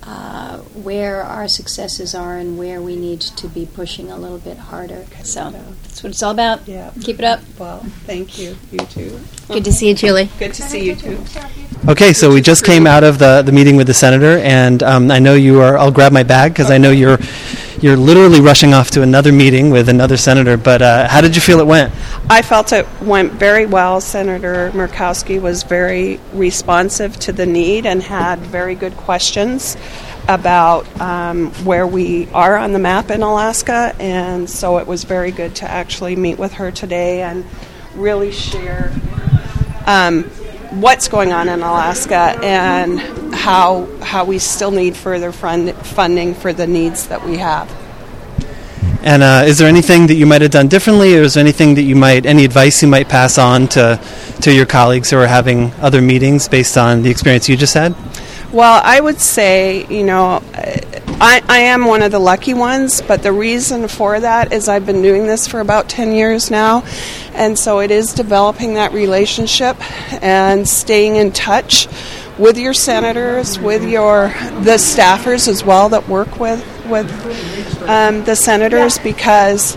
P: uh, where our successes are and where we need to be pushing a little bit harder. So that's what it's all about.
O: Yeah.
P: Keep it up.
O: Well, thank you. You too.
P: Good to see you, Julie.
O: Good to see you too.
A: Okay, so we just came out of the, the meeting with the senator, and um, I know you are. I'll grab my bag because I know you're you're literally rushing off to another meeting with another senator. But uh, how did you feel it went?
O: I felt it went very well. Senator Murkowski was very responsive to the need and had very good questions about um, where we are on the map in Alaska. And so it was very good to actually meet with her today and really share um, what's going on in Alaska and how how we still need further fund, funding for the needs that we have.
A: And uh, is there anything that you might have done differently, or is there anything that you might, any advice you might pass on to to your colleagues who are having other meetings based on the experience you just had?
O: Well, I would say, you know, I, I am one of the lucky ones, but the reason for that is I've been doing this for about 10 years now. And so it is developing that relationship and staying in touch with your senators, with your the staffers as well that work with with um, the senators because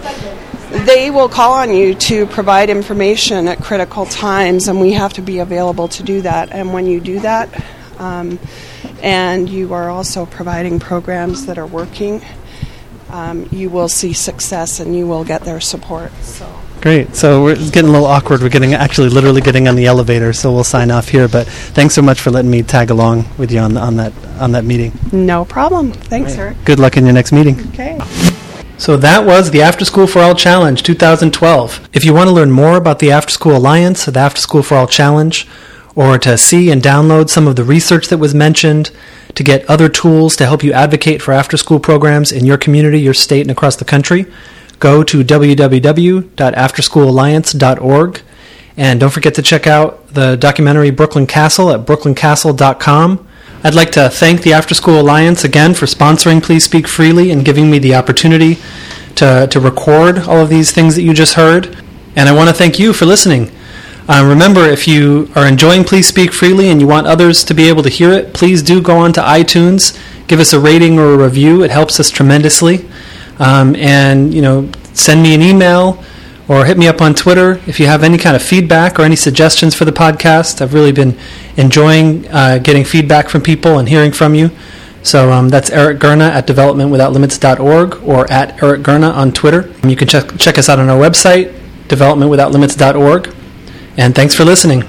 O: they will call on you to provide information at critical times, and we have to be available to do that. And when you do that, um, and you are also providing programs that are working, um, you will see success and you will get their support. So.
A: Great. So we're getting a little awkward. We're getting actually literally getting on the elevator, so we'll sign off here. But thanks so much for letting me tag along with you on on that on that meeting.
O: No problem. Thanks, sir.
A: Good luck in your next meeting.
O: Okay.
A: So that was the After School for All Challenge 2012. If you want to learn more about the After School Alliance the After School for All Challenge, or to see and download some of the research that was mentioned, to get other tools to help you advocate for after school programs in your community, your state, and across the country, go to www.afterschoolalliance.org. And don't forget to check out the documentary Brooklyn Castle at brooklyncastle.com. I'd like to thank the After School Alliance again for sponsoring Please Speak Freely and giving me the opportunity to, to record all of these things that you just heard. And I want to thank you for listening. Uh, remember, if you are enjoying Please Speak Freely and you want others to be able to hear it, please do go on to iTunes, give us a rating or a review. It helps us tremendously. Um, and, you know, send me an email or hit me up on Twitter if you have any kind of feedback or any suggestions for the podcast. I've really been enjoying uh, getting feedback from people and hearing from you. So um, that's Eric Gurna at developmentwithoutlimits.org or at Eric Gurna on Twitter. You can check, check us out on our website, developmentwithoutlimits.org. And thanks for listening.